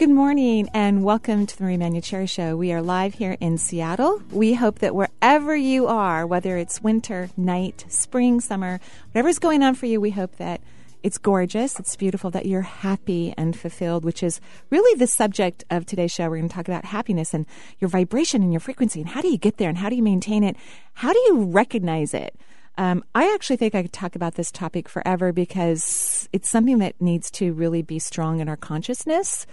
Good morning and welcome to the Marie Manuchehri Show. We are live here in Seattle. We hope that wherever you are, whether it's winter, night, spring, summer, whatever's going on for you, we hope that it's gorgeous, it's beautiful, that you're happy and fulfilled, which is really the subject of today's show. We're going to talk about happiness and your vibration and your frequency and how do you get there and how do you maintain it? How do you recognize it? Um, I actually think I could talk about this topic forever because it's something that needs to really be strong in our consciousness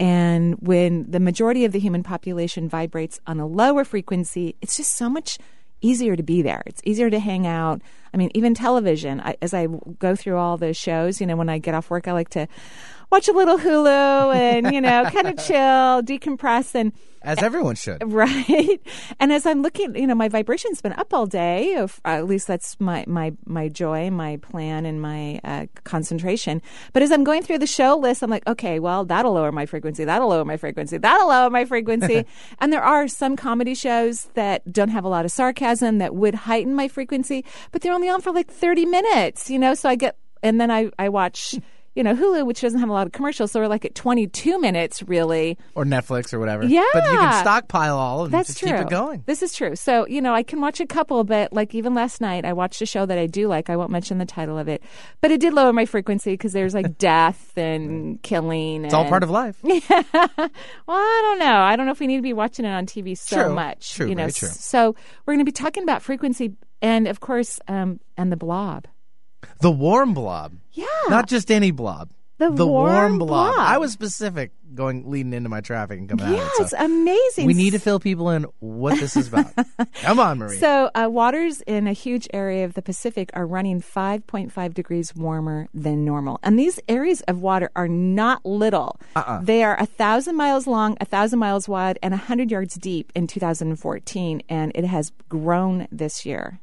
and when the majority of the human population vibrates on a lower frequency, it's just so much easier to be there. It's easier to hang out. I mean, even television, I, as I go through all the shows, you know, when I get off work, I like to watch a little Hulu and, you know, kind of chill, decompress. And as everyone should. Right. And as I'm looking, you know, my vibration's been up all day. Of, at least that's my, my, my joy, my plan, and my uh, concentration. But as I'm going through the show list, I'm like, okay, well, that'll lower my frequency. That'll lower my frequency. That'll lower my frequency. and there are some comedy shows that don't have a lot of sarcasm that would heighten my frequency, but they're only on for like 30 minutes, you know? So I get, and then I, I watch you know, Hulu, which doesn't have a lot of commercials, so we're like at 22 minutes, really. Or Netflix or whatever. Yeah. But you can stockpile all and That's just true. keep it going. This is true. So, you know, I can watch a couple, but like even last night, I watched a show that I do like. I won't mention the title of it, but it did lower my frequency because there's like death and killing. It's all part of life. Yeah. well, I don't know. I don't know if we need to be watching it on TV so True. much. True, You know, true. so we're going to be talking about frequency and, of course, um, and the blob. The warm blob. Yeah. Not just any blob. The warm blob. I was specific going leading into my traffic and coming yeah, out. it, it's so amazing. we need to fill people in what this is about. Come on, Marie. So, uh, waters in a huge area of the Pacific are running 5.5 degrees warmer than normal. And these areas of water are not little. Uh-uh. They are a thousand miles long, a thousand miles wide, and a hundred yards deep in 2014. And it has grown this year.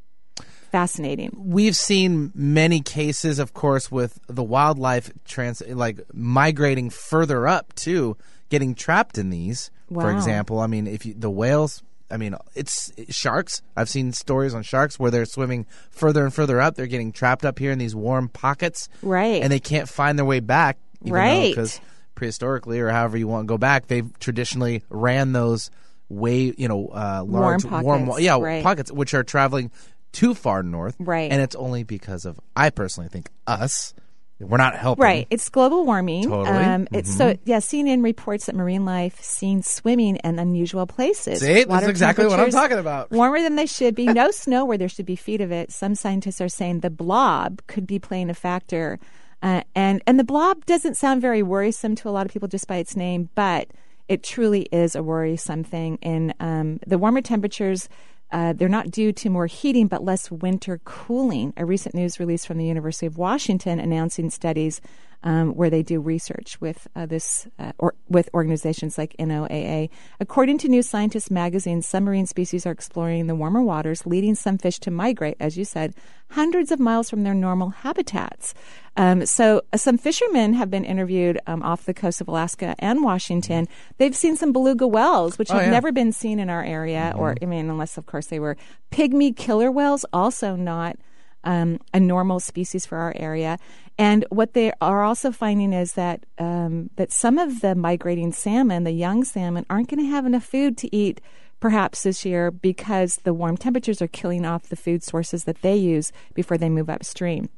Fascinating. We've seen many cases, of course, with the wildlife trans like migrating further up too, getting trapped in these. For example, I mean, if you, the whales, I mean, it's sharks. I've seen stories on sharks where they're swimming further and further up. They're getting trapped up here in these warm pockets, Right. And they can't find their way back, even Right. Because prehistorically, or however you want to go back, they've traditionally ran those way, you know, uh, large pockets, yeah, right. pockets which are traveling too far north, Right. And it's only because of I personally think us. We're not helping, Right. It's global warming. Totally. Mm-hmm. Um, it's so yeah. CNN reports that marine life seen swimming in unusual places. See, that's exactly what I'm talking about. Warmer than they should be. No snow where there should be feet of it. Some scientists are saying the blob could be playing a factor, uh, and and the blob doesn't sound very worrisome to a lot of people just by its name, but it truly is a worrisome thing. And um, the warmer temperatures. Uh, they're not due to more heating, but less winter cooling. A recent news release from the University of Washington announcing studies um, where they do research with uh, this uh, or with organizations like NOAA. According to New Scientist magazine, some marine species are exploring the warmer waters, leading some fish to migrate, as you said, hundreds of miles from their normal habitats. Um, so, uh, some fishermen have been interviewed um, off the coast of Alaska and Washington. They've seen some beluga whales, which Oh, have yeah. never been seen in our area, or I mean, unless of course they were pygmy killer whales, also not um, a normal species for our area. And what they are also finding is that um, that some of the migrating salmon, the young salmon, aren't going to have enough food to eat. Perhaps this year because the warm temperatures are killing off the food sources that they use before they move upstream.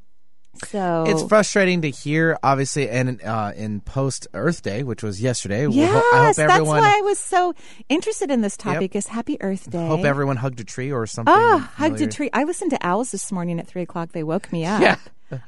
So It's frustrating to hear, obviously, and uh, in post Earth Day, which was yesterday. Yes, ho- I hope that's why I was so interested in this topic. Is Happy Earth Day. hope everyone hugged a tree or something. Ah, hugged a tree. I listened to owls this morning at three o'clock. They woke me up. Yeah.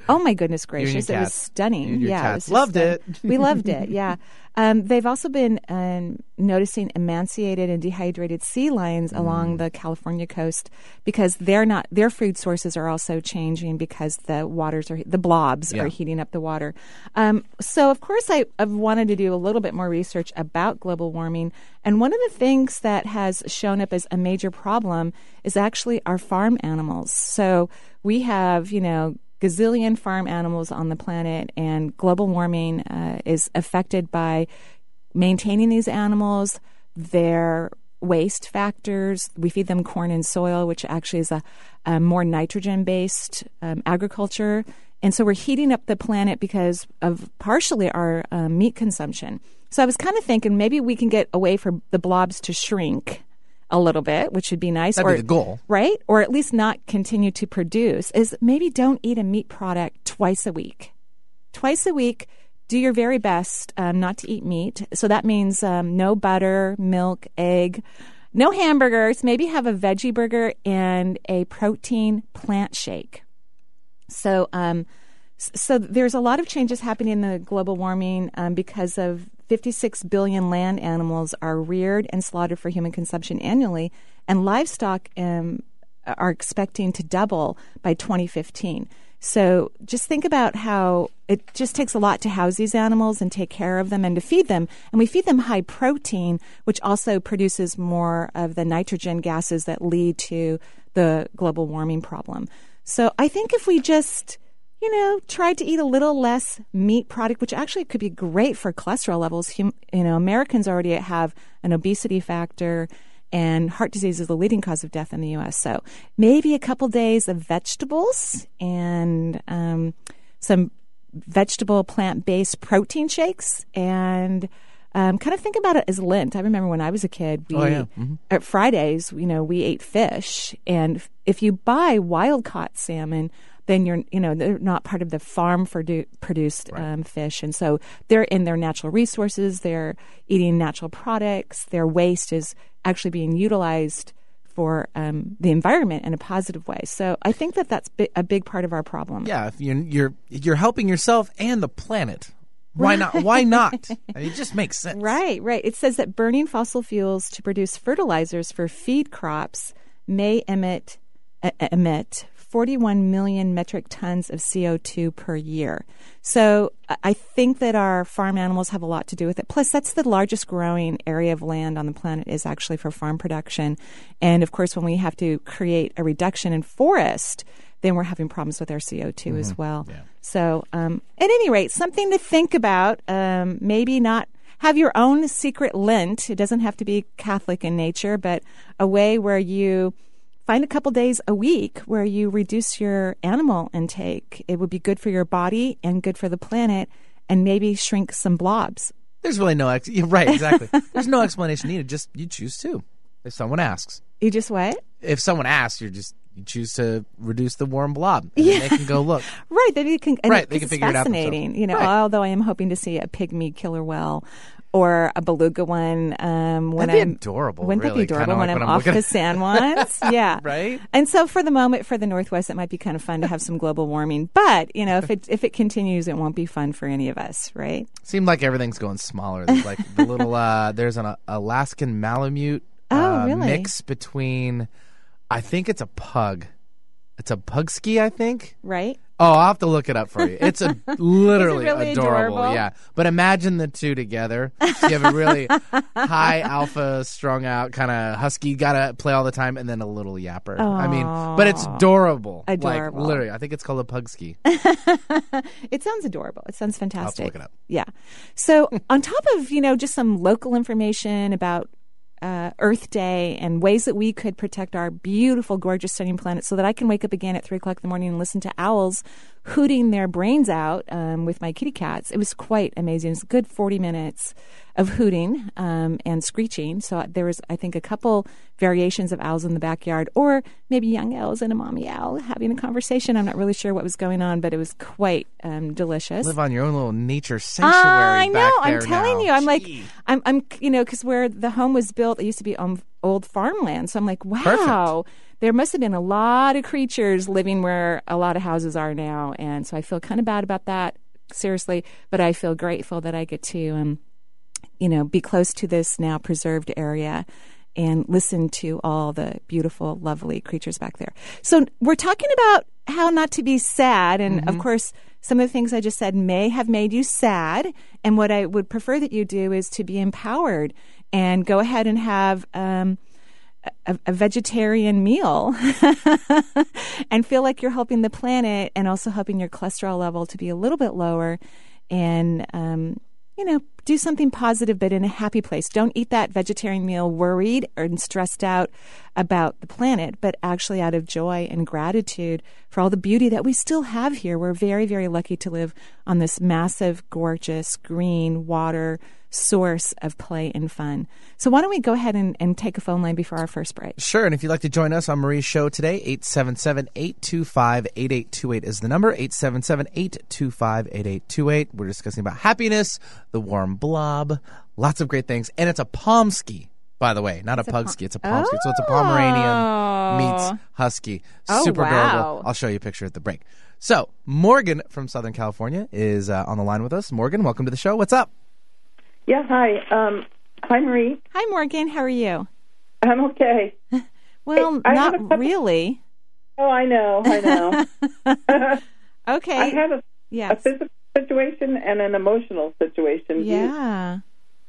Oh my goodness gracious! It was stunning. You and your yeah, was loved stunning. it. we loved it. Yeah. Um, they've also been um, noticing emaciated and dehydrated sea lions Mm. along the California coast because they're not their food sources are also changing because the waters are the blobs Yeah. are heating up the water. Um, so of course I, I've wanted to do a little bit more research about global warming, and one of the things that has shown up as a major problem is actually our farm animals. So we have you know gazillion farm animals on the planet, and global warming uh, is affected by maintaining these animals, their waste factors. We feed them corn and soil, which actually is a, a more nitrogen based um, agriculture. And so we're heating up the planet because of partially our um, meat consumption. So I was kind of thinking maybe we can get away from the blobs to shrink a little bit, which would be nice. That'd be the goal. Right? Or at least not continue to produce, is maybe don't eat a meat product twice a week. Twice a week, do your very best um, not to eat meat. So that means um, no butter, milk, egg, no hamburgers. Maybe have a veggie burger and a protein plant shake. So, um, so there's a lot of changes happening in the global warming um, because of 56 billion land animals are reared and slaughtered for human consumption annually, and livestock um, are expecting to double by 2015. So just think about how it just takes a lot to house these animals and take care of them and to feed them. And we feed them high protein, which also produces more of the nitrogen gases that lead to the global warming problem. So I think if we just, you know, tried to eat a little less meat product, which actually could be great for cholesterol levels. Hum, you know, Americans already have an obesity factor, and heart disease is the leading cause of death in the U.S. So maybe a couple days of vegetables and um, some vegetable plant based protein shakes and. Um, kind of think about it as Lent. I remember when I was a kid, we Oh, yeah. at Fridays, you know, we ate fish, and if you buy wild caught salmon, then you're, you know, they're not part of the farm produ- produced um, fish, and so they're in their natural resources. They're eating natural products. Their waste is actually being utilized for um, the environment in a positive way. So I think that that's bi- a big part of our problem. Yeah, if you're you're you're helping yourself and the planet. Why not? Why not? I mean, it just makes sense. Right, right. It says that burning fossil fuels to produce fertilizers for feed crops may emit emit 41 million metric tons of CO2 per year. So I- think that our farm animals have a lot to do with it. Plus, that's the largest growing area of land on the planet is actually for farm production. And of course, when we have to create a reduction in forest, then we're having problems with our CO2 as well. So, um, at any rate, something to think about. Um, maybe not have your own secret Lent. It doesn't have to be Catholic in nature, but a way where you find a couple days a week where you reduce your animal intake. It would be good for your body and good for the planet, and maybe shrink some blobs. There's really no ex- yeah, right, exactly. There's no explanation needed. Just you choose to. If someone asks, You just what? if someone asks, you're just you choose to reduce the warm blob, and then they can go look. Right, then you can. Right, They can figure it out fascinating. You know, Right. although I am hoping to see a pygmy killer whale or a beluga one um, when That'd be I'm adorable, Wouldn't that be adorable when like I'm when I'm off looking the San Juans? yeah, Right? And so for the moment, for the Northwest, it might be kind of fun to have some global warming. But you know, if it if it continues, it won't be fun for any of us, right? Seemed like everything's going smaller. There's like the little uh there's an Alaskan Malamute Oh, uh, really? mix between I think it's a pug. It's a pugski, I think. Right? Oh, I'll have to look it up for you. It's a literally really adorable. adorable? Yeah. But imagine the two together. So you have a really high alpha, strung out, kind of husky, gotta play all the time, and then a little yapper. I mean, but it's adorable. Adorable. Like literally, I think it's called a pugski. It sounds adorable. It sounds fantastic. look it up. Yeah. So on top of you know just some local information about uh, Earth Day and ways that we could protect our beautiful, gorgeous, stunning planet, so that I can wake up again at three o'clock in the morning and listen to owls hooting their brains out um, with my kitty cats. It was quite amazing. It's a good forty minutes of hooting um, and screeching. So there was, I think, a couple variations of owls in the backyard, or maybe young owls and a mommy owl having a conversation. I'm not really sure what was going on, but it was quite um, delicious. Live on your own little nature sanctuary. I know. I'm telling now. you. I'm like, I'm, I'm, you know, because where the home was built, it used to be old farmland. So I'm like, wow, Perfect. There must have been a lot of creatures living where a lot of houses are now. And so I feel kind of bad about that, seriously, but I feel grateful that I get to, um, you know, be close to this now preserved area and listen to all the beautiful, lovely creatures back there. So we're talking about how not to be sad. And of course, some of the things I just said may have made you sad. And what I would prefer that you do is to be empowered and go ahead and have um, a, a vegetarian meal and feel like you're helping the planet and also helping your cholesterol level to be a little bit lower and um, you know do something positive but in a happy place. Don't eat that vegetarian meal worried or stressed out about the planet but actually out of joy and gratitude for all the beauty that we still have here. We're very very lucky to live on this massive gorgeous green water source of play and fun. So why don't we go ahead and, and take a phone line before our first break? Sure, and if you'd like to join us on Marie's show today, 877-825-8828 is the number, 877-825-8828. We're discussing about happiness, the warm blob, lots of great things, and it's a pomsky, by the way, not a pug ski, it's a pomsky. So it's a Pomeranian meets husky. Oh, Super wow. adorable. I'll show you a picture at the break. So, Morgan from Southern California is uh, on the line with us. Morgan, welcome to the show. What's up? Yeah, hi. Um, hi, Marie. hi morgan how are you I'm okay. well I not have a couple- really Oh, I know, I know. okay I have a, a physical situation and an emotional situation. yeah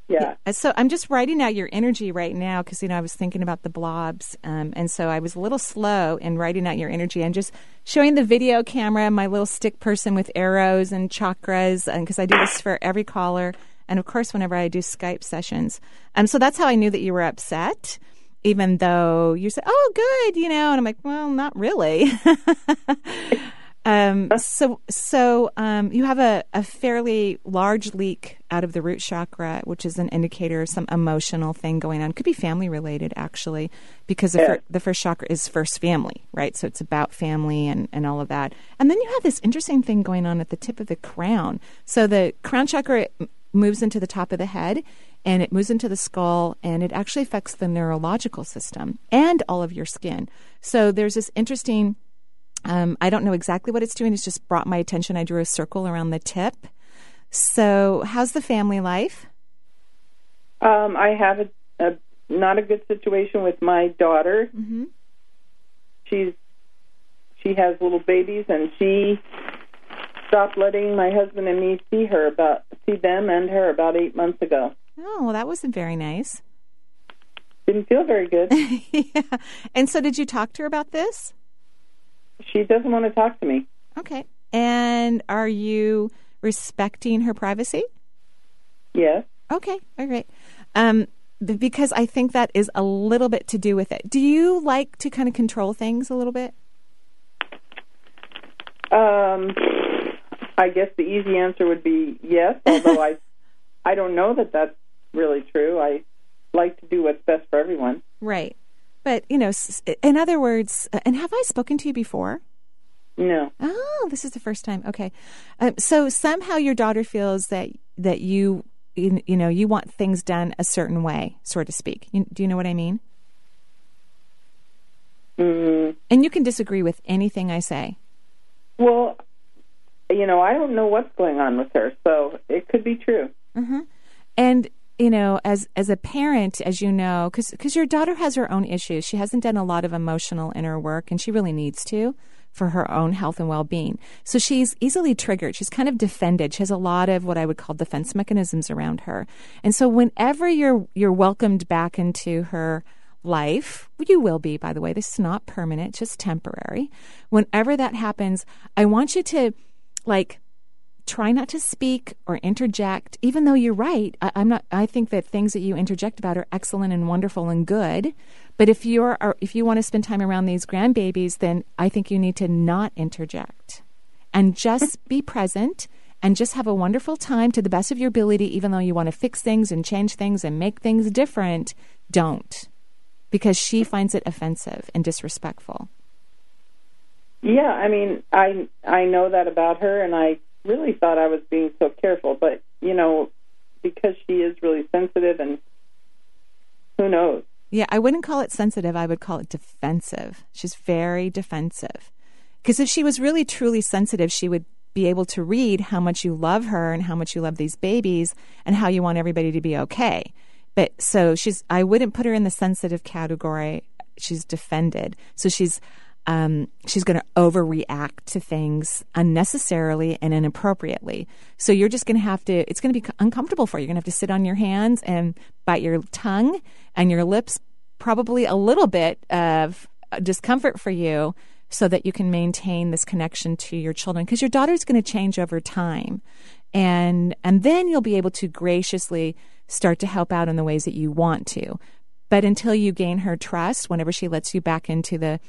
Yeah. Uh, So I'm just writing out your energy right now because you know I was thinking about the blobs, um, and so I was a little slow in writing out your energy and just showing the video camera my little stick person with arrows and chakras, and because I do this for every caller, and of course whenever I do Skype sessions. Um, so that's how I knew that you were upset, even though you said, "Oh, good," you know, and I'm like, "Well, not really." Um, so, so um, you have a, a fairly large leak out of the root chakra, which is an indicator of some emotional thing going on. Could be family related, actually, because the, Yeah. fir- the first chakra is first family, right? So it's about family and, and all of that. And then you have this interesting thing going on at the tip of the crown. So the crown chakra moves into the top of the head and it moves into the skull and it actually affects the neurological system and all of your skin. So there's this interesting um, I don't know exactly what it's doing. It's just brought my attention. I drew a circle around the tip. So, how's the family life? Um, I have a, a not a good situation with my daughter. Mm-hmm. She's she has little babies, and she stopped letting my husband and me see her about see them and her about eight months ago. Oh, well, that wasn't very nice. Didn't feel very good. yeah. And so, did you talk to her about this? She doesn't want to talk to me. Okay. And are you respecting her privacy? Yes. Okay. All right. Um, because I think that is a little bit to do with it. Do you like to kind of control things a little bit? Um, I guess the easy answer would be yes, although I, I don't know that that's really true. I like to do what's best for everyone. Right. But, you know, in other words, uh, and have I spoken to you before? No. Oh, this is the first time. Okay, um, so somehow your daughter feels that that you you, you know you want things done a certain way, so to speak. You, do you know what I mean? Mm, And you can disagree with anything I say. well, you know, I don't know what's going on with her, so it could be true. And you know, as as a parent, as you know, because your daughter has her own issues. She hasn't done a lot of emotional inner work, and she really needs to for her own health and well being. So she's easily triggered. She's kind of defended. She has a lot of what I would call defense mechanisms around her. And so whenever you're you're welcomed back into her life, you will be, by the way. This is not permanent, just temporary. Whenever that happens, I want you to like try not to speak or interject even though you're right I, i'm not i think that things that you interject about are excellent and wonderful and good. But if you're if you want to spend time around these grandbabies then i think you need to not interject. And just be present and just have a wonderful time to the best of your ability even though you want to fix things and change things and make things different don't. Because she finds it offensive and disrespectful. Yeah, I mean, I I know that about her, and I really thought I was being so careful, but you know, because she is really sensitive, and who knows? Yeah, I wouldn't call it sensitive. I would call it defensive. She's very defensive. Because if she was really truly sensitive, she would be able to read how much you love her and how much you love these babies and how you want everybody to be okay. But so she's, I wouldn't put her in the sensitive category. She's defended. So she's, um, she's going to overreact to things unnecessarily and inappropriately. So you're just going to have to, it's going to be uncomfortable for you. You're going to have to sit on your hands and bite your tongue and your lips, probably a little bit of discomfort for you so that you can maintain this connection to your children because your daughter's going to change over time. And, and then you'll be able to graciously start to help out in the ways that you want to. But until you gain her trust, whenever she lets you back into the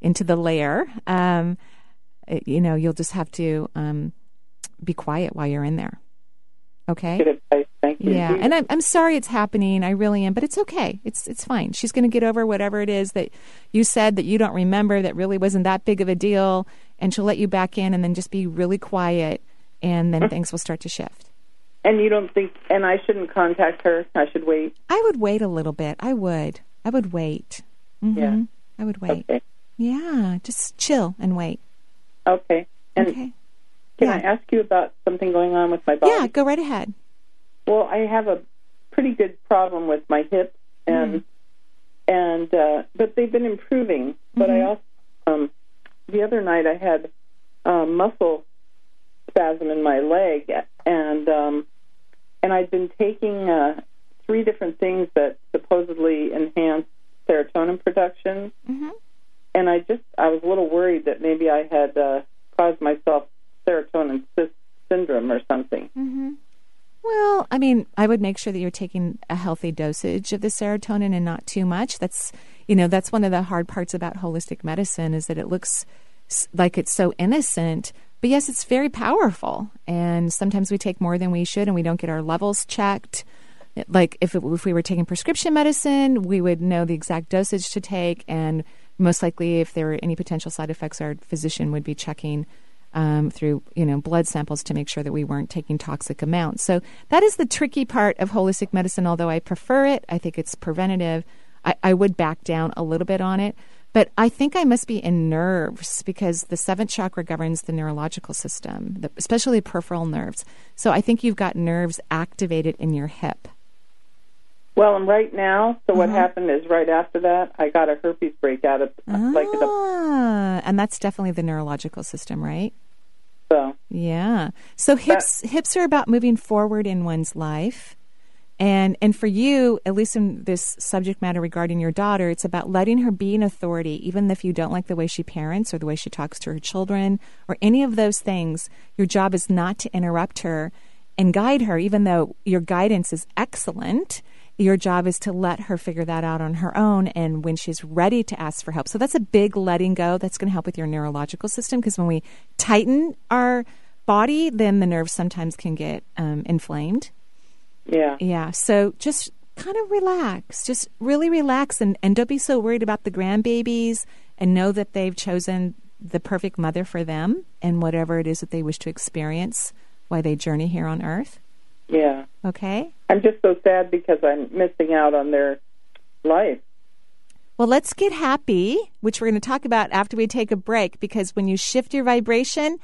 into the lair, um, you know, you'll just have to um, be quiet while you're in there. Okay. Good advice. Thank you. Yeah, and I'm I'm sorry it's happening. I really am, but it's okay. It's it's fine. She's going to get over whatever it is that you said that you don't remember that really wasn't that big of a deal, and she'll let you back in, and then just be really quiet, and then things will start to shift. And you don't think, and I shouldn't contact her. I should wait. I would wait a little bit. I would. I would wait. Mm-hmm. Yeah. I would wait. Okay. Yeah, just chill and wait. Okay. And okay. can Yeah. I ask you about something going on with my body? Yeah, go right ahead. Well, I have a pretty good problem with my hips, and and uh, but they've been improving. But I also um, the other night I had um, muscle spasm in my leg, and um, and I'd been taking uh, three different things that supposedly enhance serotonin production, hmm and I just I was a little worried that maybe I had uh, caused myself serotonin sy- syndrome or something. hmm Well, I mean, I would make sure that you're taking a healthy dosage of the serotonin and not too much. That's, you know, that's one of the hard parts about holistic medicine is that it looks like it's so innocent, but yes, it's very powerful. And sometimes we take more than we should, and we don't get our levels checked. Like if it, if we were taking prescription medicine, we would know the exact dosage to take, and most likely, if there were any potential side effects, our physician would be checking um, through you know blood samples to make sure that we weren't taking toxic amounts. So that is the tricky part of holistic medicine. Although I prefer it, I think it's preventative. I, I would back down a little bit on it, but I think I must be in nerves because the seventh chakra governs the neurological system, the, especially peripheral nerves. So I think you've got nerves activated in your hip. Well, and right now, so what Mhm. happened is right after that, I got a herpes breakout. Of, like the Ah, and that's definitely the neurological system, right? so. Yeah. So hips hips are about moving forward in one's life. And and for you, at least in this subject matter regarding your daughter, it's about letting her be an authority, even if you don't like the way she parents or the way she talks to her children or any of those things. Your job is not to interrupt her and guide her, even though your guidance is excellent. Your job is to let her figure that out on her own and when she's ready to ask for help. So that's a big letting go. That's going to help with your neurological system because when we tighten our body, then the nerves sometimes can get um, inflamed. Yeah. Yeah. So just kind of relax. Just really relax and, and don't be so worried about the grandbabies and know that they've chosen the perfect mother for them and whatever it is that they wish to experience while they journey here on earth. Yeah. Okay? I'm just so sad because I'm missing out on their life. Well, let's get happy, which we're going to talk about after we take a break, because when you shift your vibration,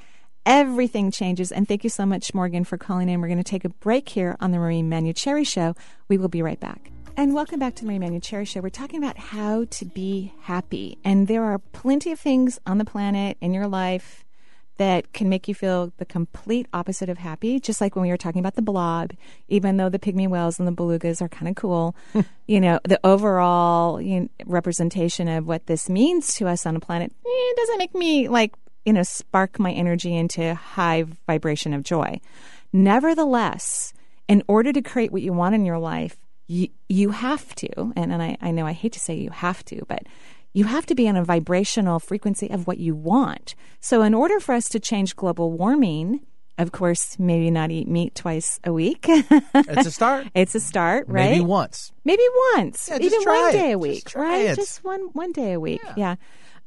everything changes. And thank you so much, Morgan, for calling in. We're going to take a break here on the Marie Manuchehri Show. We will be right back. And welcome back to the Marie Manuchehri Show. We're talking about how to be happy. And there are plenty of things on the planet in your life that can make you feel the complete opposite of happy. Just like when we were talking about the blob, even though the pygmy whales and the belugas are kind of cool, you know, the overall you know, representation of what this means to us on a planet eh, it doesn't make me like, you know, spark my energy into high vibration of joy. Nevertheless, in order to create what you want in your life, you, you have to, and, and I, I know I hate to say you have to, but you have to be on a vibrational frequency of what you want. So, in order for us to change global warming, of course, maybe not eat meat twice a week. It's a start. it's a start, right? Maybe once. Maybe once, Yeah, just even one it. day a Just week, try right? it. Just one one day a week. Yeah.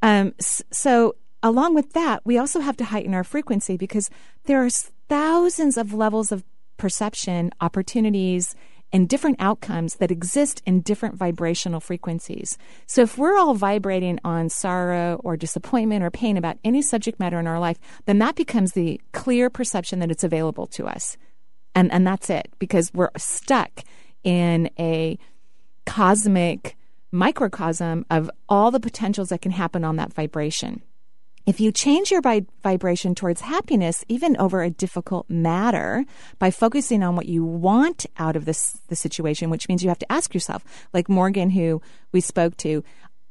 Um, so along with that, we also have to heighten our frequency because there are thousands of levels of perception, opportunities, and different outcomes that exist in different vibrational frequencies. So if we're all vibrating on sorrow or disappointment or pain about any subject matter in our life, then that becomes the clear perception that it's available to us. And, and that's it because we're stuck in a cosmic microcosm of all the potentials that can happen on that vibration. If you change your vibration towards happiness, even over a difficult matter, by focusing on what you want out of this the situation, which means you have to ask yourself, like Morgan, who we spoke to,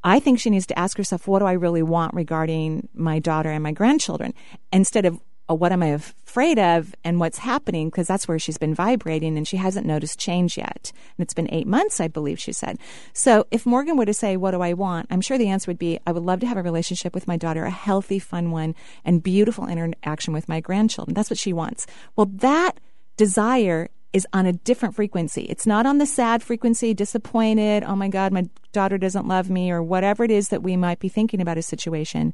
I think she needs to ask herself, what do I really want regarding my daughter and my grandchildren? Instead of uh, what am I afraid of and what's happening because that's where she's been vibrating and she hasn't noticed change yet. And it's been eight months, I believe she said. So if Morgan were to say, What do I want? I'm sure the answer would be, I would love to have a relationship with my daughter, a healthy, fun one, and beautiful interaction with my grandchildren. That's what she wants. Well, that desire is on a different frequency. It's not on the sad frequency, disappointed, oh my God, my daughter doesn't love me, or whatever it is that we might be thinking about a situation.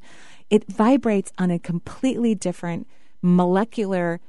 It vibrates on a completely different molecular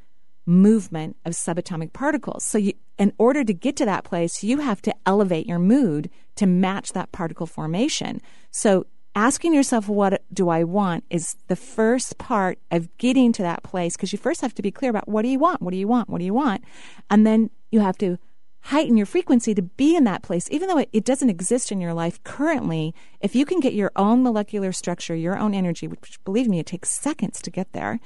movement of subatomic particles. So, you, in order to get to that place, you have to elevate your mood to match that particle formation. So, asking yourself, what do I want, is the first part of getting to that place because you first have to be clear about what do you want? What do you want? What do you want? And then you have to heighten your frequency to be in that place, even though it, it, doesn't exist in your life currently. If you can get your own molecular structure, your own energy, which believe me, it takes seconds to get there,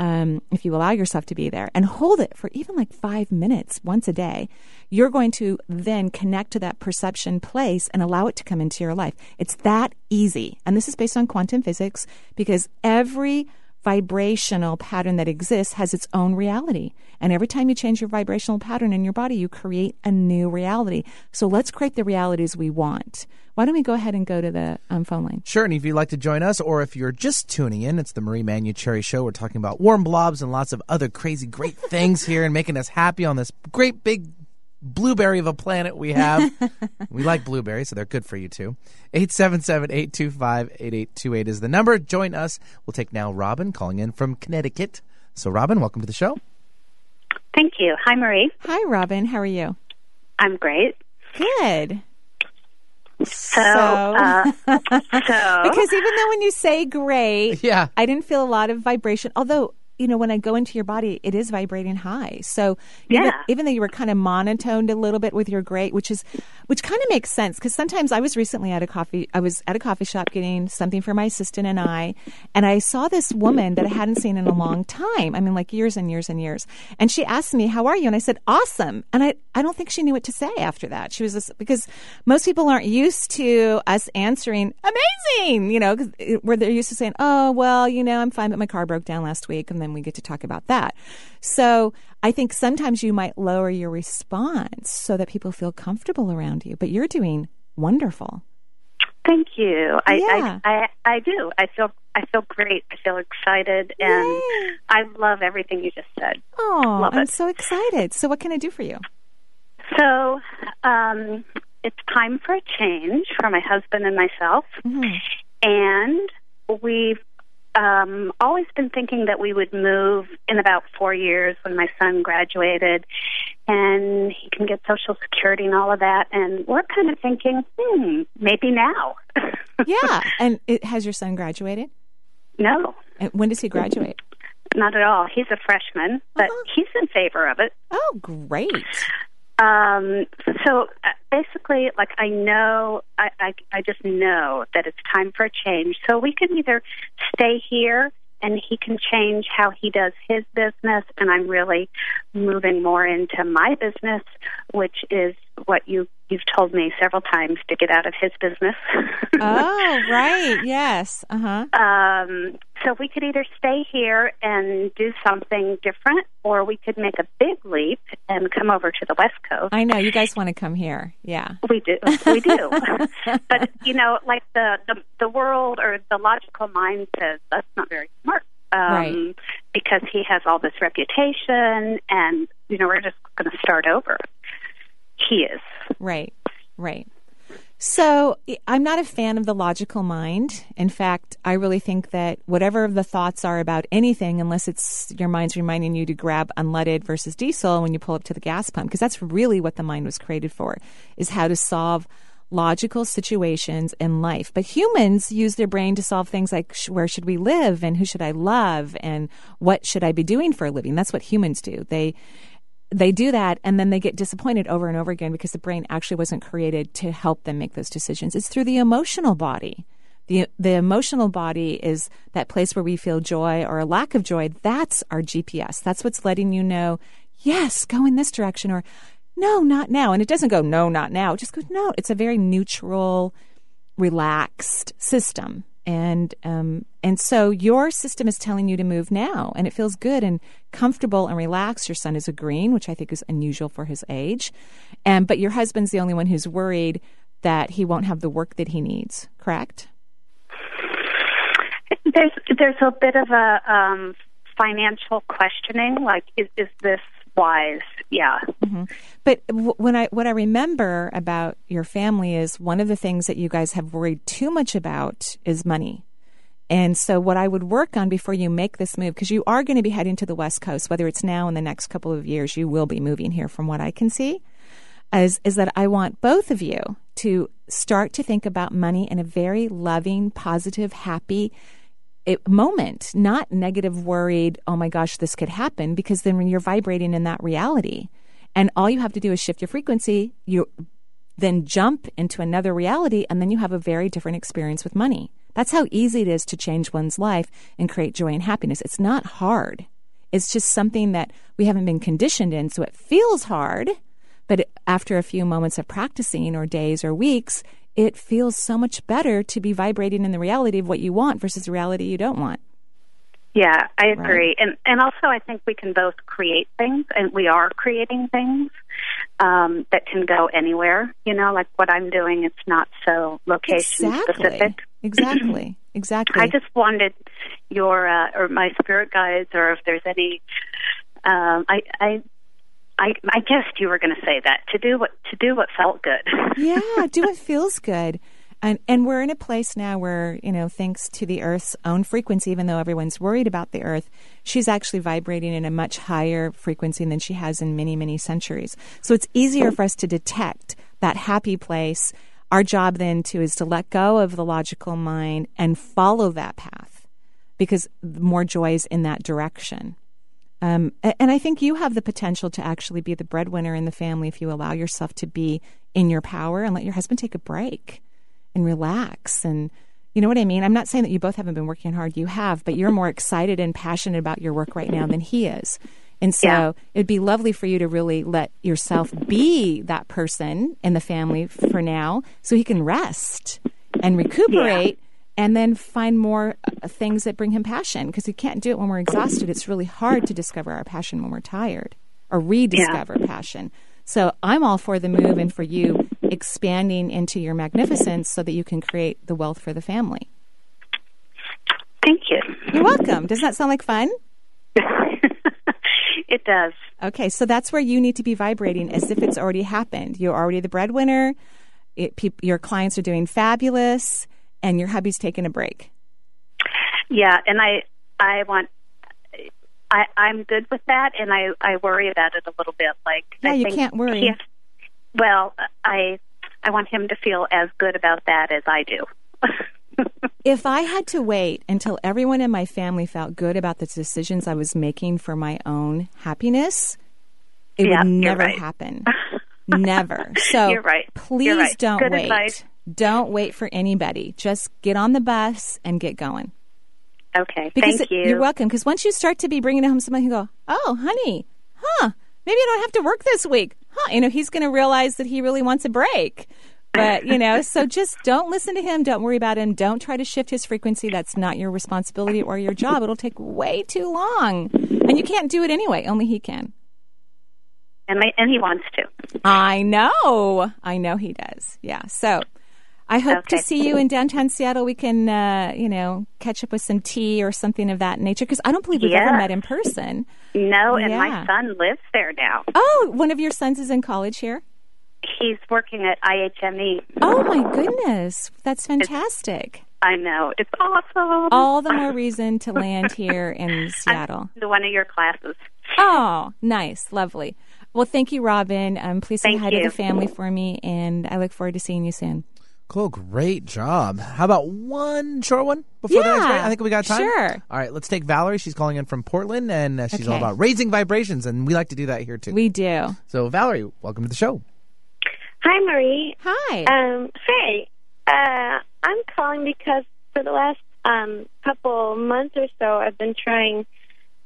um, if you allow yourself to be there and hold it for even like five minutes once a day, you're going to then connect to that perception place and allow it to come into your life. It's that easy. And this is based on quantum physics because every vibrational pattern that exists has its own reality. And every time you change your vibrational pattern in your body, you create a new reality. So let's create the realities we want. Why don't we go ahead and go to the um, phone line? Sure. And if you'd like to join us, or if you're just tuning in, it's the Marie Manuchehri Show. We're talking about warm blobs and lots of other crazy, great things here and making us happy on this great big blueberry of a planet we have. we like blueberries, so they're good for you too. 877-825-8828 is the number. Join us. We'll take now Robin calling in from Connecticut. So Robin, welcome to the show. Thank you. Hi Marie. Hi Robin, how are you? I'm great. Good. So, uh, so because even though when you say great, yeah, I didn't feel a lot of vibration. Although you know, when I go into your body, it is vibrating high. So yeah. even, even though you were kind of monotoned a little bit with your great, which is, which kind of makes sense because sometimes I was recently at a coffee, I was at a coffee shop getting something for my assistant and I, and I saw this woman that I hadn't seen in a long time. I mean, like years and years and years. And she asked me, how are you? And I said, awesome. And I, I don't think she knew what to say after that. She was just, because most people aren't used to us answering amazing, you know, because where they're used to saying, oh, well, you know, I'm fine, but my car broke down last week. And then we get to talk about that. So I think sometimes you might lower your response so that people feel comfortable around you, but you're doing wonderful. Thank you. I, yeah. I, I, I do. I feel I feel great. I feel excited, and Yay. I love everything you just said. Oh, I'm so excited. So, what can I do for you? So, um, it's time for a change for my husband and myself, Mhm. and we've um, always been thinking that we would move in about four years when my son graduated and he can get Social Security and all of that. And we're kind of thinking, hmm, maybe now. Yeah. and it, has your son graduated? no, And when does he graduate? not at all. He's a freshman, but Uh-huh. he's in favor of it. Oh, great. Um, so uh, basically, like I know, I, I, I just know that it's time for a change. So we can either stay here and he can change how he does his business, and I'm really moving more into my business, which is what you you've told me several times to get out of his business. Oh, right. Yes. Uh huh. Um, so we could either stay here and do something different, or we could make a big leap and come over to the West Coast. I know. You guys want to come here. Yeah. We do, we do. but you know, like the, the the world or the logical mind says that's not very smart, um, Right. Because he has all this reputation, and you know, we're just going to start over. He is. Right. Right. So I'm not a fan of the logical mind. In fact, I really think that whatever the thoughts are about anything, unless it's your mind's reminding you to grab unleaded versus diesel when you pull up to the gas pump, because that's really what the mind was created for, is how to solve logical situations in life. But humans use their brain to solve things like where should we live and who should I love and what should I be doing for a living. That's what humans do. They they do that and then they get disappointed over and over again because the brain actually wasn't created to help them make those decisions. It's through the emotional body. The, the emotional body is that place where we feel joy or a lack of joy. That's our GPS. That's what's letting you know, yes, go in this direction or no, not now. And it doesn't go, no, not now. It just goes, no. It's a very neutral, relaxed system and um, and so your system is telling you to move now, and it feels good and comfortable and relaxed. Your son is agreeing, which I think is unusual for his age, and but your husband's the only one who's worried that he won't have the work that he needs. Correct? There's there's a bit of a um, financial questioning, like is is this wise. Yeah. Mm-hmm. But when I what I remember about your family is one of the things that you guys have worried too much about is money. And so, what I would work on before you make this move, because you are going to be heading to the West Coast, whether it's now in the next couple of years, you will be moving here, from what I can see, is, is that I want both of you to start to think about money in a very loving, positive, happy, it, moment, not negative, worried, oh my gosh, this could happen, because then when you're vibrating in that reality, and all you have to do is shift your frequency, you then jump into another reality, and then you have a very different experience with money. That's how easy it is to change one's life and create joy and happiness. It's not hard. It's just something that we haven't been conditioned in, so it feels hard. But after a few moments of practicing, or days or weeks, it feels so much better to be vibrating in the reality of what you want versus the reality you don't want. Yeah, I agree. Right. And and also I think we can both create things and we are creating things um, that can go anywhere. You know, like what I'm doing it's not so location exactly. specific. Exactly. Exactly. I just wanted your uh, or my spirit guides or if there's any um, I I I, I guessed you were going to say that to do what to do what felt good. yeah, do what feels good. And and we're in a place now where, you know, thanks to the Earth's own frequency, even though everyone's worried about the Earth, she's actually vibrating in a much higher frequency than she has in many, many centuries. So it's easier for us to detect that happy place. Our job then too is to let go of the logical mind and follow that path because more joy is in that direction. Um, and I think you have the potential to actually be the breadwinner in the family if you allow yourself to be in your power and let your husband take a break and relax. And you know what I mean? I'm not saying that you both haven't been working hard. You have, but you're more excited and passionate about your work right now than he is. And so yeah. it'd be lovely for you to really let yourself be that person in the family for now so he can rest and recuperate. Yeah and then find more uh, things that bring him passion because we can't do it when we're exhausted. It's really hard to discover our passion when we're tired or rediscover yeah. passion. So I'm all for the move and for you expanding into your magnificence so that you can create the wealth for the family. Thank you. You're welcome. Does that sound like fun? it does. Okay, so that's where you need to be vibrating as if it's already happened. You're already the breadwinner. It, pe- your clients are doing fabulous and your hubby's taking a break. Yeah, and I I want I I'm good with that, and I I worry about it a little bit. Like yeah, I you can't worry. Has, well, I I want him to feel as good about that as I do. if I had to wait until everyone in my family felt good about the decisions I was making for my own happiness, it yeah, would never right. happen. never. So you're right. please you're right. don't good wait. Advice. Don't wait for anybody. Just get on the bus and get going. Okay. Because thank you. You're welcome. Because once you start to be bringing home somebody who go, oh, honey, huh, maybe I don't have to work this week. Huh, you know, he's going to realize that he really wants a break. But, you know, so just don't listen to him. Don't worry about him. Don't try to shift his frequency. That's not your responsibility or your job. It'll take way too long. And you can't do it anyway. Only he can. And, and he wants to. I know. I know he does. Yeah. So I hope okay. to see you in downtown Seattle. We can, uh, you know, catch up with some tea or something of that nature because I don't believe we've ever met in person. No, and yeah. my son lives there now. Oh, one of your sons is in college here? he's working at IHME. Oh my goodness, that's fantastic! I know it's awesome. All the more reason to land here in Seattle. The one of your classes. Oh, nice, lovely. Well, thank you, Robin. Um, please say Thank hi to the family for me, and I look forward to seeing you soon. Cool, great job. How about one short one before the next break? I think we got time. sure. All right, let's take Valerie. She's calling in from Portland, and uh, she's all about raising vibrations, and we like to do that here too. We do. so, Valerie, welcome to the show. Hi, Marie. Hi. Um, hey, uh, I'm calling because for the last um, couple months or so, I've been trying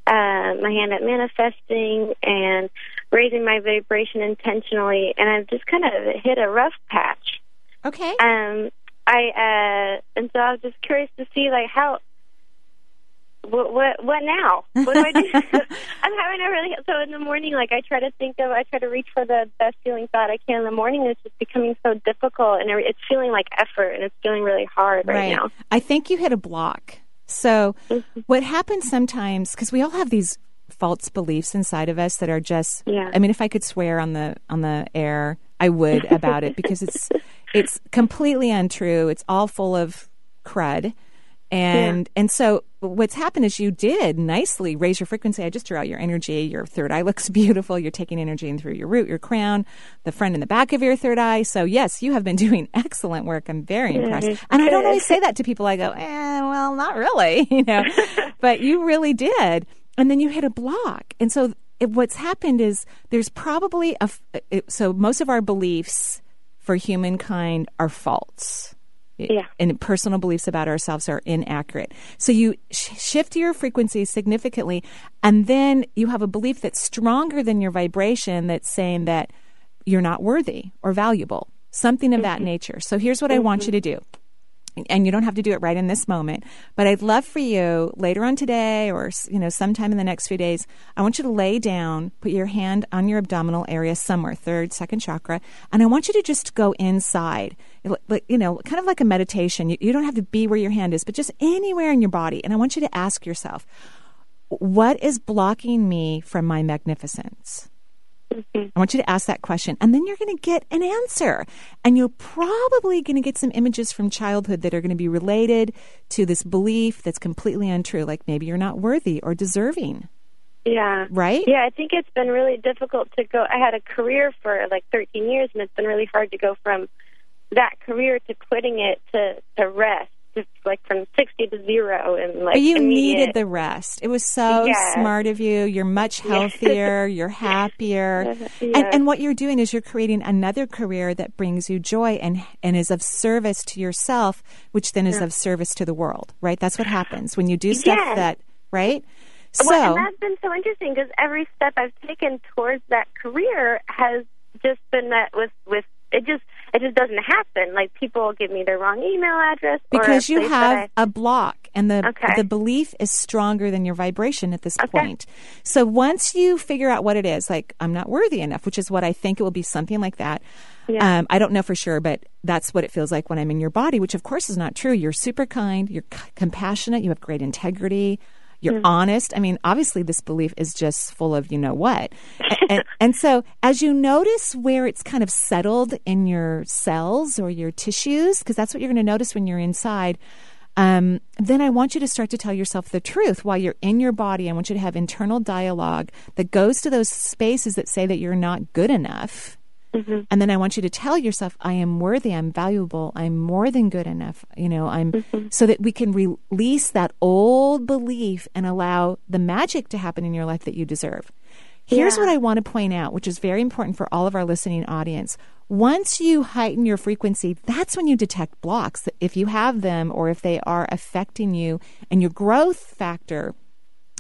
uh, my hand at manifesting and raising my vibration intentionally, and I've just kind of hit a rough patch. Okay. Um, I uh, and so I was just curious to see like how. What what what now? What do I do? I'm having a really so in the morning. Like I try to think of, I try to reach for the best feeling thought I can in the morning. It's just becoming so difficult, and it's feeling like effort, and it's feeling really hard right, now. I think you hit a block. So, what happens sometimes, because we all have these false beliefs inside of us that are just. Yeah. I mean, if I could swear on the on the air, I would about it because it's it's completely untrue. It's all full of crud. And and so what's happened is you did nicely raise your frequency. I just drew out your energy. Your third eye looks beautiful. You're taking energy in through your root, your crown, the front and the back of your third eye. So yes, you have been doing excellent work. I'm very impressed. And I don't always say that to people. I go, eh, well, not really, you know, but you really did. And then you hit a block. And so it, what's happened is there's probably a it, so most of our beliefs for humankind are false Yeah. and personal beliefs about ourselves are inaccurate. So you sh- shift your frequency significantly, and then you have a belief that's stronger than your vibration that's saying that you're not worthy or valuable, something of that mm-hmm. nature. So here's what I want you mm-hmm. to do. And you don't have to do it right in this moment, but I'd love for you later on today or you know sometime in the next few days. I want you to lay down, put your hand on your abdominal area somewhere, third, second chakra, and I want you to just go inside, you know, kind of like a meditation. You, you don't have to be where your hand is, but just anywhere in your body. And I want you to ask yourself, what is blocking me from my magnificence? I want you to ask that question, and then you're going to get an answer. And you're probably going to get some images from childhood that are going to be related to this belief that's completely untrue, like maybe you're not worthy or deserving, Yeah. right? Yeah, I think it's been really difficult to go. I had a career for like 13 years, and it's been really hard to go from that career to quitting it to to rest, just like from 60 to zero, and like But you immediate. needed the rest. It was so Yeah. smart of you. You're much healthier. You're happier. Yeah. And, and what you're doing is you're creating another career that brings you joy and and is of service to yourself, which then is of service to the world. Right? That's what happens when you do stuff Yeah. that right. So well, and that's been so interesting because every step I've taken towards that career has just been met with with it just it just doesn't happen. Like people give me their wrong email address or because you have a block and the Okay. the belief is stronger than your vibration at this Okay. point. So once you figure out what it is, like I'm not worthy enough, which is what I think it will be something like that. Yeah. Um, I don't know for sure, but that's what it feels like when I'm in your body, which of course is not true. You're super kind, you're c- compassionate, you have great integrity, you're Mm-hmm. honest. I mean, obviously, this belief is just full of you know what. And, and so, as you notice where it's kind of settled in your cells or your tissues, because that's what you're going to notice when you're inside. Um, then I want you to start to tell yourself the truth while you're in your body. I want you to have internal dialogue that goes to those spaces that say that you're not good enough. Mm-hmm. And then I want you to tell yourself, I am worthy, I'm valuable, I'm more than good enough. You know, I'm mm-hmm. so that we can release that old belief and allow the magic to happen in your life that you deserve. Here's Yeah. what I want to point out, which is very important for all of our listening audience. Once you heighten your frequency, that's when you detect blocks, if you have them or if they are affecting you and your growth factor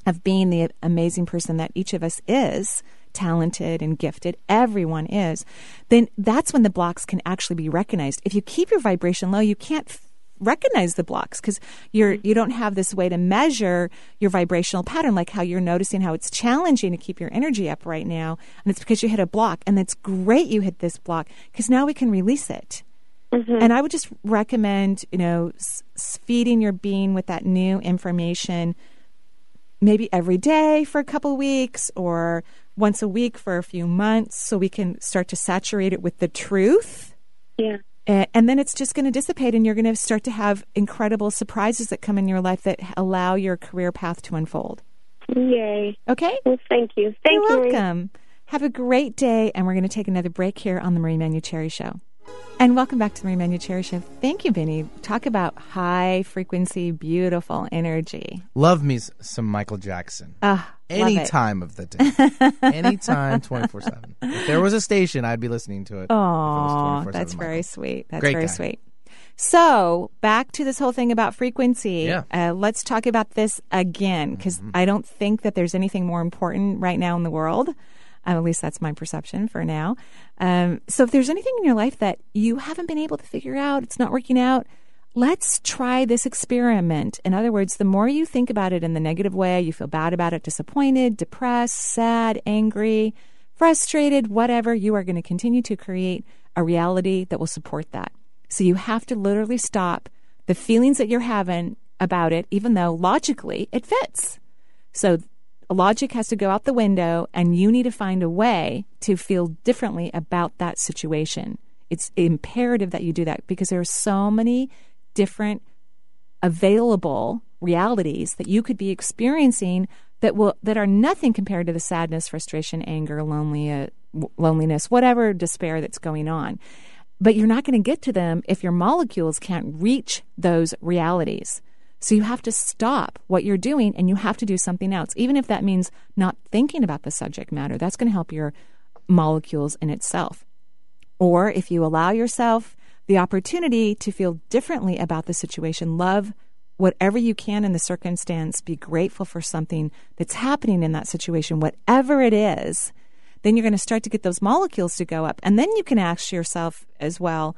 of being the amazing person that each of us is, talented and gifted, everyone is, then that's when the blocks can actually be recognized. If you keep your vibration low, you can't f- recognize the blocks because you're mm-hmm. you don't have this way to measure your vibrational pattern like how you're noticing how it's challenging to keep your energy up right now and it's because you hit a block and it's great you hit this block because now we can release it. Mm-hmm. And I would just recommend, you know, s- feeding your being with that new information maybe every day for a couple weeks or once a week for a few months so we can start to saturate it with the truth. Yeah. And then it's just going to dissipate, and you're going to start to have incredible surprises that come in your life that allow your career path to unfold. Yay. Okay? Well, thank you. Thank You're you. Welcome. Have a great day, and we're going to take another break here on the Marie Manuchehri Show. And welcome back to the Marie Manuchehri Show. Thank you, Vinny. Talk about high frequency, beautiful energy. Love me some Michael Jackson. Ah, Any time of the day. Any time, 24 7. If there was a station, I'd be listening to it. if it was Oh, 24/7 that's very sweet. That's Great very guy. sweet. So, back to this whole thing about frequency. Yeah. Uh, let's talk about this again because Mm-hmm. I don't think that there's anything more important right now in the world. Um, at least that's my perception for now. Um, so, if there's anything in your life that you haven't been able to figure out, it's not working out, let's try this experiment. In other words, the more you think about it in the negative way, you feel bad about it, disappointed, depressed, sad, angry, frustrated, whatever, you are going to continue to create a reality that will support that. So you have to literally stop the feelings that you're having about it, even though logically it fits. So logic has to go out the window, and you need to find a way to feel differently about that situation. It's imperative that you do that because there are so many different available realities that you could be experiencing that will that are nothing compared to the sadness, frustration, anger, lonely, uh, loneliness, whatever despair that's going on. But you're not going to get to them if your molecules can't reach those realities. So you have to stop what you're doing and you have to do something else, even if that means not thinking about the subject matter. That's going to help your molecules in itself. Or if you allow yourself the opportunity to feel differently about the situation, love whatever you can in the circumstance, be grateful for something that's happening in that situation, whatever it is, then you're going to start to get those molecules to go up. And then you can ask yourself as well,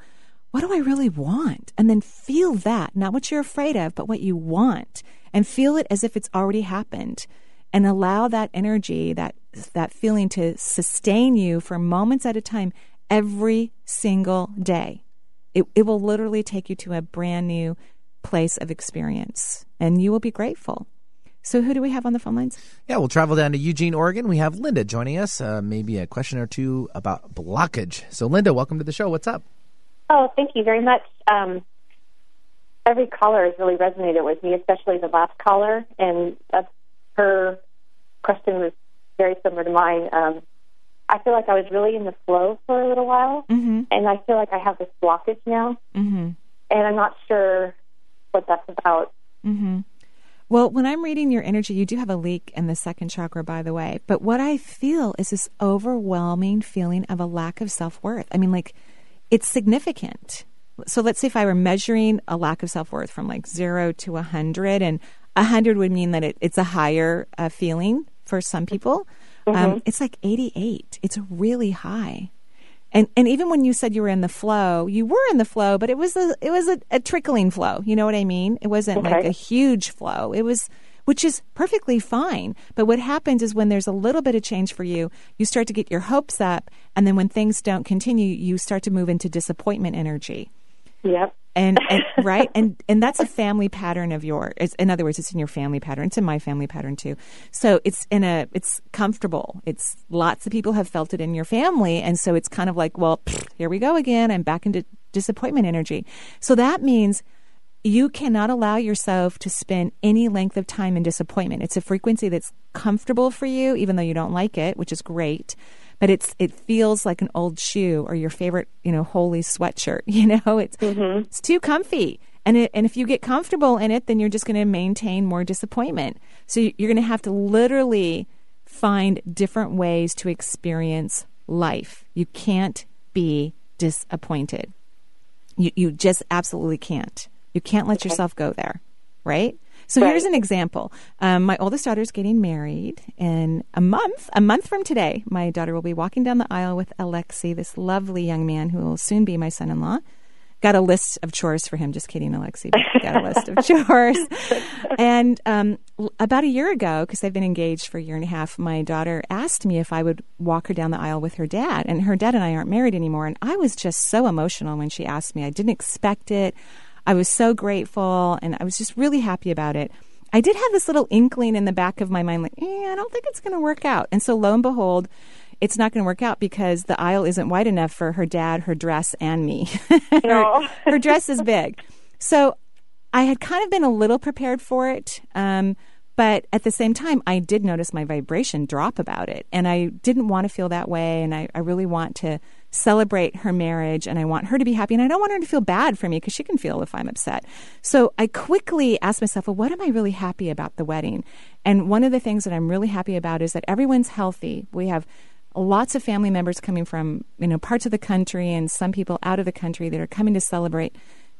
what do I really want? And then feel that, not what you're afraid of, but what you want, and feel it as if it's already happened. And allow that energy, that that feeling to sustain you for moments at a time every single day. It, it will literally take you to a brand new place of experience, and you will be grateful. So, who do we have on the phone lines? Yeah, we'll travel down to Eugene, Oregon. We have Linda joining us. Uh, maybe a question or two about blockage. So, Linda, welcome to the show. What's up? Oh, thank you very much. Um, every caller has really resonated with me, especially the last caller, and that's her question was very similar to mine. Um, I feel like I was really in the flow for a little while, Mm-hmm. and I feel like I have this blockage now, Mm-hmm. and I'm not sure what that's about. Mm-hmm. Well, when I'm reading your energy, you do have a leak in the second chakra, by the way. But what I feel is this overwhelming feeling of a lack of self worth. I mean, like, it's significant. So let's say if I were measuring a lack of self worth from like zero to a 100, and a 100 would mean that it, it's a higher uh, feeling for some people. Um, it's like 88. It's really high. And and even when you said you were in the flow, you were in the flow, but it was a it was a, a trickling flow. You know what I mean? It wasn't like a huge flow. It was which is perfectly fine. But what happens is when there's a little bit of change for you, you start to get your hopes up, and then when things don't continue, you start to move into disappointment energy. Yep. And, and right and and that's a family pattern of yours. It's, in other words, it's in your family pattern. It's in my family pattern too. So it's in a it's comfortable. It's lots of people have felt it in your family, and so it's kind of like, well, pfft, here we go again. I'm back into disappointment energy. So that means you cannot allow yourself to spend any length of time in disappointment. It's a frequency that's comfortable for you, even though you don't like it, which is great. But it's it feels like an old shoe or your favorite, you know, holy sweatshirt. You know, it's mm-hmm. it's too comfy. And it, and if you get comfortable in it, then you're just going to maintain more disappointment. So you- you're going to have to literally find different ways to experience life. You can't be disappointed. You you just absolutely can't. You can't let yourself go there, right? So Right. here's an example. Um, my oldest daughter is getting married in a month. A month from today, my daughter will be walking down the aisle with Alexi, this lovely young man who will soon be my son-in-law. Got a list of chores for him. Just kidding, Alexi. Got a list of chores. And um, about a year ago, because they've been engaged for a year and a half, my daughter asked me if I would walk her down the aisle with her dad. And her dad and I aren't married anymore. And I was just so emotional when she asked me. I didn't expect it. I was so grateful, and I was just really happy about it. I did have this little inkling in the back of my mind, like, eh, I don't think it's going to work out. And so lo and behold, it's not going to work out because the aisle isn't wide enough for her dad, her dress, and me. No. her, her dress is big. So I had kind of been a little prepared for it. Um, but at the same time, I did notice my vibration drop about it. And I didn't want to feel that way. And I, I really want to celebrate her marriage and I want her to be happy. And I don't want her to feel bad for me because she can feel if I'm upset. So I quickly asked myself, well, what am I really happy about the wedding? And one of the things that I'm really happy about is that everyone's healthy. We have lots of family members coming from you know parts of the country and some people out of the country that are coming to celebrate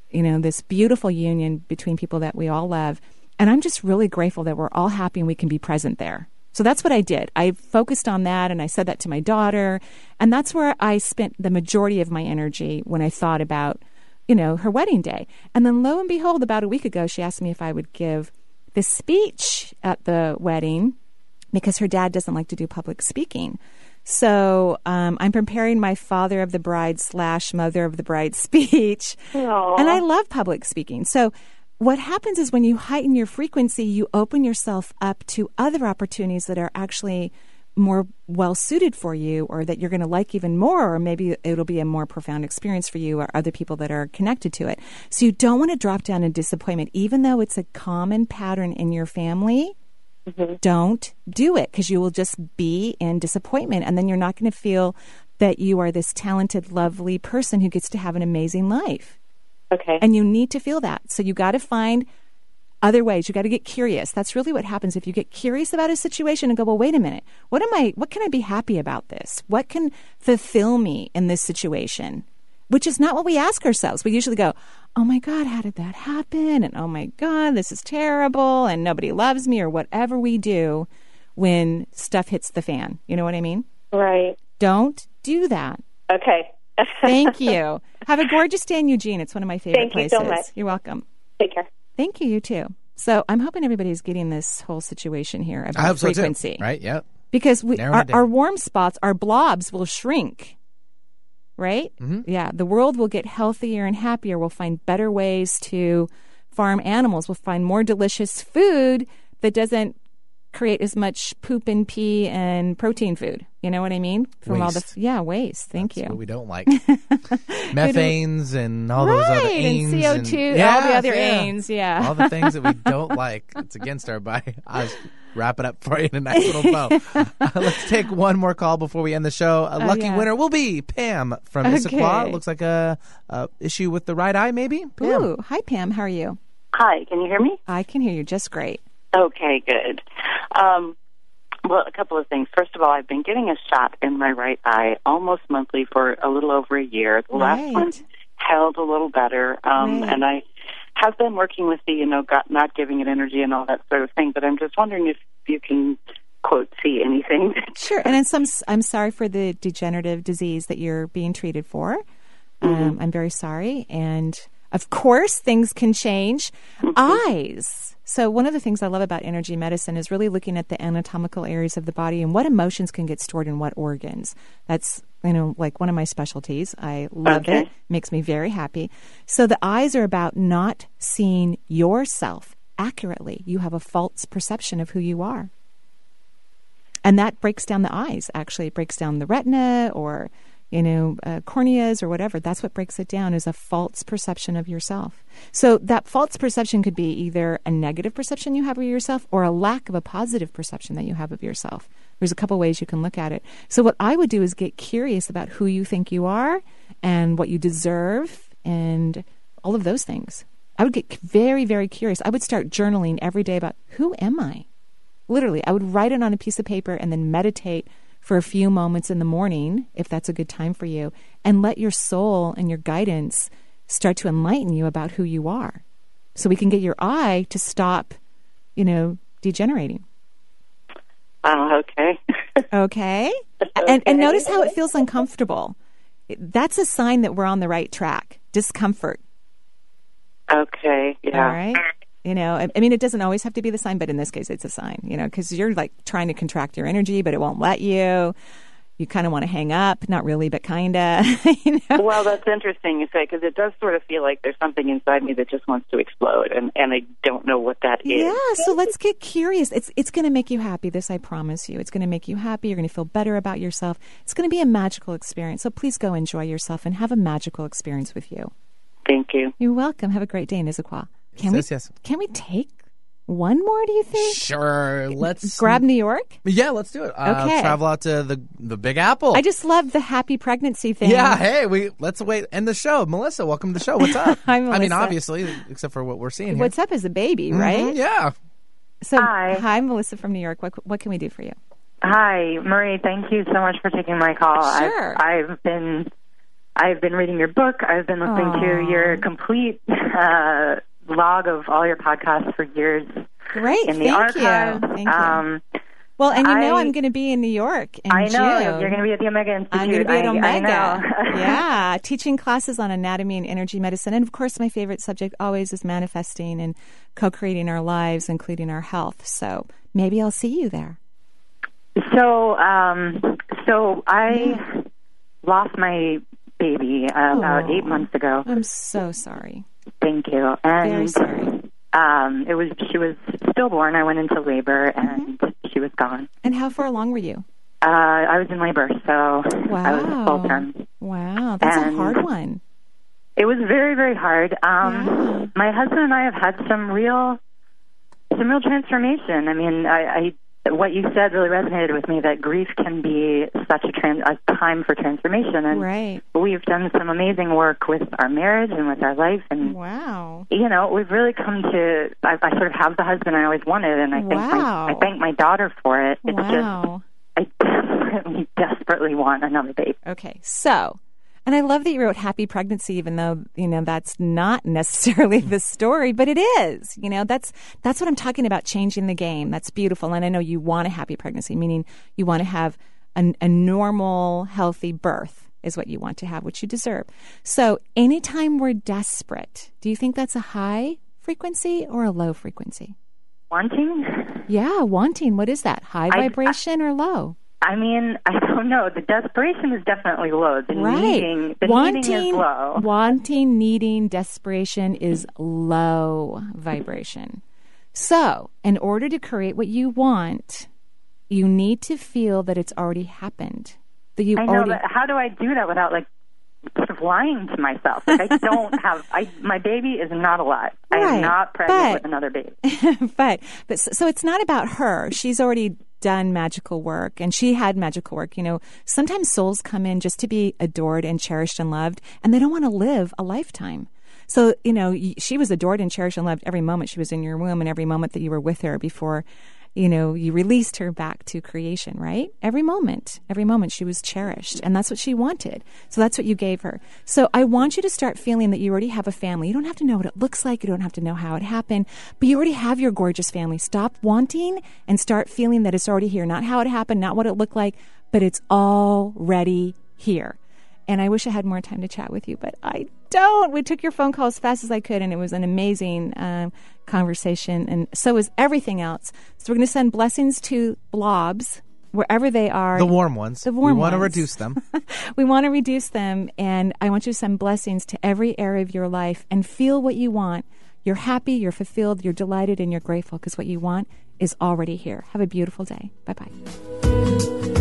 you know this beautiful union between people that we all love and i'm just really grateful that we're all happy and we can be present there. So that's what i did. I focused on that and i said that to my daughter. And that's where i spent the majority of my energy when i thought about you know her wedding day. And then lo and behold about a week ago she asked me if i would give the speech at the wedding because her dad doesn't like to do public speaking. So um, I'm preparing my father of the bride slash mother of the bride speech, Aw. and I love public speaking. So what happens is when you heighten your frequency, you open yourself up to other opportunities that are actually more well suited for you or that you're going to like even more or maybe it'll be a more profound experience for you or other people that are connected to it. So you don't want to drop down in disappointment. Even though it's a common pattern in your family mm-hmm. don't do it because you will just be in disappointment. And then you're not going to feel that you are this talented lovely person who gets to have an amazing life Okay. and you need to feel that. So you got to find other ways. You got to get curious. That's really what happens. If you get curious about a situation and go well wait a minute. What am i what can i be happy about this? What can fulfill me in this situation? Which is not what we ask ourselves. We usually go oh my god how did that happen? And oh my god this is terrible and nobody loves me or whatever we do when stuff hits the fan. You know what i mean? Right. don't do that. Okay. Thank you have a gorgeous day in eugene it's one of my favorite Thank you places so much. you're welcome Take care. Thank you, you too. So I'm hoping everybody's getting this whole situation here about I hope so frequency. too. Right? Yep. Because we, our, our warm spots, our blobs will shrink. Right? Mm-hmm. Yeah. The world will get healthier and happier. We'll find better ways to farm animals. We'll find more delicious food that doesn't create as much poop and pee and protein food. You know what I mean? From all the yeah, waste. Thank That's you. what we don't like. Methanes and all those other Right, ains and CO2, all the Yeah, other yeah. ains, yeah. All the things that we don't like. It's against our body. I'll just wrap it up for you in a nice little bow. Uh, let's take one more call before we end the show. A lucky Oh, yeah. winner will be Pam from Okay. Issaquah. Looks like a, a issue with the right eye, maybe. Pam. Ooh, hi Pam, how are you? Hi, can you hear me? I can hear you just great. Okay, good. Um, well, a couple of things. First of all, I've been getting a shot in my right eye almost monthly for a little over a year. The last one held a little better, um, Right. and I have been working with the, you know, got, not giving it energy and all that sort of thing. But I'm just wondering if you can quote see anything. Sure, and some, I'm sorry for the degenerative disease that you're being treated for. Um, I'm very sorry, and of course, things can change. Mm-hmm. Eyes. So one of the things I love about energy medicine is really looking at the anatomical areas of the body and what emotions can get stored in what organs. That's you know like one of my specialties. I love Okay. it. Makes me very happy. So the eyes are about not seeing yourself accurately. You have a false perception of who you are. And that breaks down the eyes. Actually, it breaks down the retina or, you know, uh, corneas or whatever. That's what breaks it down is a false perception of yourself. So that false perception could be either a negative perception you have of yourself or a lack of a positive perception that you have of yourself. There's a couple ways you can look at it. So what I would do is get curious about who you think you are and what you deserve and all of those things. I would get very, very curious. I would start journaling every day about who am I? literally i would write it on a piece of paper and then meditate for a few moments in the morning if that's a good time for you and let your soul and your guidance start to enlighten you about who you are so we can get your eye to stop you know degenerating oh, okay. okay and, and notice how it feels uncomfortable that's a sign that we're on the right track discomfort okay. Yeah. All right. You know, I, I mean, it doesn't always have to be the sign, but in this case, it's a sign, you know, because you're like trying to contract your energy, but it won't let you. you kind of want to hang up, not really, but kind of. you know? Well, that's interesting you say because it does sort of feel like there's something inside me that just wants to explode, and and I don't know what that is. Yeah, so let's get curious. It's it's going to make you happy. This I promise you. It's going to make you happy. You're going to feel better about yourself. It's going to be a magical experience. So please go enjoy yourself and have a magical experience with you. Thank you. You're welcome. Have a great day in Issaquah. Can Yes, we yes. can we take one more? Do you think? Sure. Let's Grab New York. Yeah, let's do it. Uh, Okay. Travel out to the the Big Apple. I just love the happy pregnancy thing. yeah. Hey, we let's wait. End the show. Melissa, welcome to the show. What's up? Hi, I mean, obviously, except for what we're seeing here. What's up is a baby, Mhm, right? Yeah. So Hi. hi, Melissa from New York. What what can we do for you? Hi, Marie. Thank you so much for taking my call. Sure. I've, I've been I've been reading your book. I've been listening Aw. to your complete uh, log of all your podcasts for years Great. in the Thank archive. you. Thank you. Um, well, and you know I- I'm going to be in New York in I know June. you're going to be at the Omega Institute. I'm going to be at I- Omega. I know. yeah, teaching classes on anatomy and energy medicine. And of course, my favorite subject always is manifesting and co creating our lives, including our health. So maybe I'll see you there. So, um, so I lost my baby uh, about eight months ago. I'm so sorry. Thank you. And Very sorry. um, it was she was stillborn. I went into labor, Mm-hmm. and she was gone. And how far along were you? Uh, I was in labor, so I was Wow. full term. Wow, that's a hard one. It was very, very hard. Um, Yeah. My husband and I have had some real, some real transformation. I mean, I, I what you said really resonated with me. That grief can be such a, trans, a time for transformation, and Right. we've done some amazing work with our marriage and with our life, and Wow. you know, we've really come to. I, I sort of have the husband I always wanted, and I think Wow. my, I thank my daughter for it. It's just Wow. I desperately, desperately want another baby. Okay, so, and I love that you wrote happy pregnancy, even though you know that's not necessarily the story, but it is. You know, that's that's what I'm talking about. Changing the game. That's beautiful, and I know you want a happy pregnancy, meaning you want to have a, a normal, healthy birth is what you want to have, which you deserve. So, anytime we're desperate, do you think that's a high frequency or a low frequency? Wanting. Yeah, wanting. What is that? High I- vibration or low? I mean, I don't know. The desperation is definitely low. The Right. needing, the wanting, needing is low. wanting, needing, desperation is low vibration. So, in order to create what you want, you need to feel that it's already happened. That you I know, already but how do I do that without like sort of lying to myself? Like I don't have. I my baby is not alive. I Right, am not pregnant but- with another baby. but but so, so it's not about her. She's already done magical work and she had magical work. You know, sometimes souls come in just to be adored and cherished and loved and they don't want to live a lifetime. So, you know, she was adored and cherished and loved every moment she was in your womb and every moment that you were with her before, you know, you released her back to creation, right? Every moment, every moment she was cherished and that's what she wanted. So that's what you gave her. So I want you to start feeling that you already have a family. You don't have to know what it looks like. You don't have to know how it happened, but you already have your gorgeous family. Stop wanting and start feeling that it's already here. Not how it happened, not what it looked like, but it's already here. And I wish I had more time to chat with you, but I don't. We took your phone call as fast as I could, and it was an amazing um, conversation. And so is everything else. So we're going to send blessings to blobs wherever they are. The warm ones. The warm We want to reduce them. we want to reduce them, and I want you to send blessings to every area of your life and feel what you want. You're happy, you're fulfilled, you're delighted, and you're grateful because what you want is already here. Have a beautiful day. Bye bye.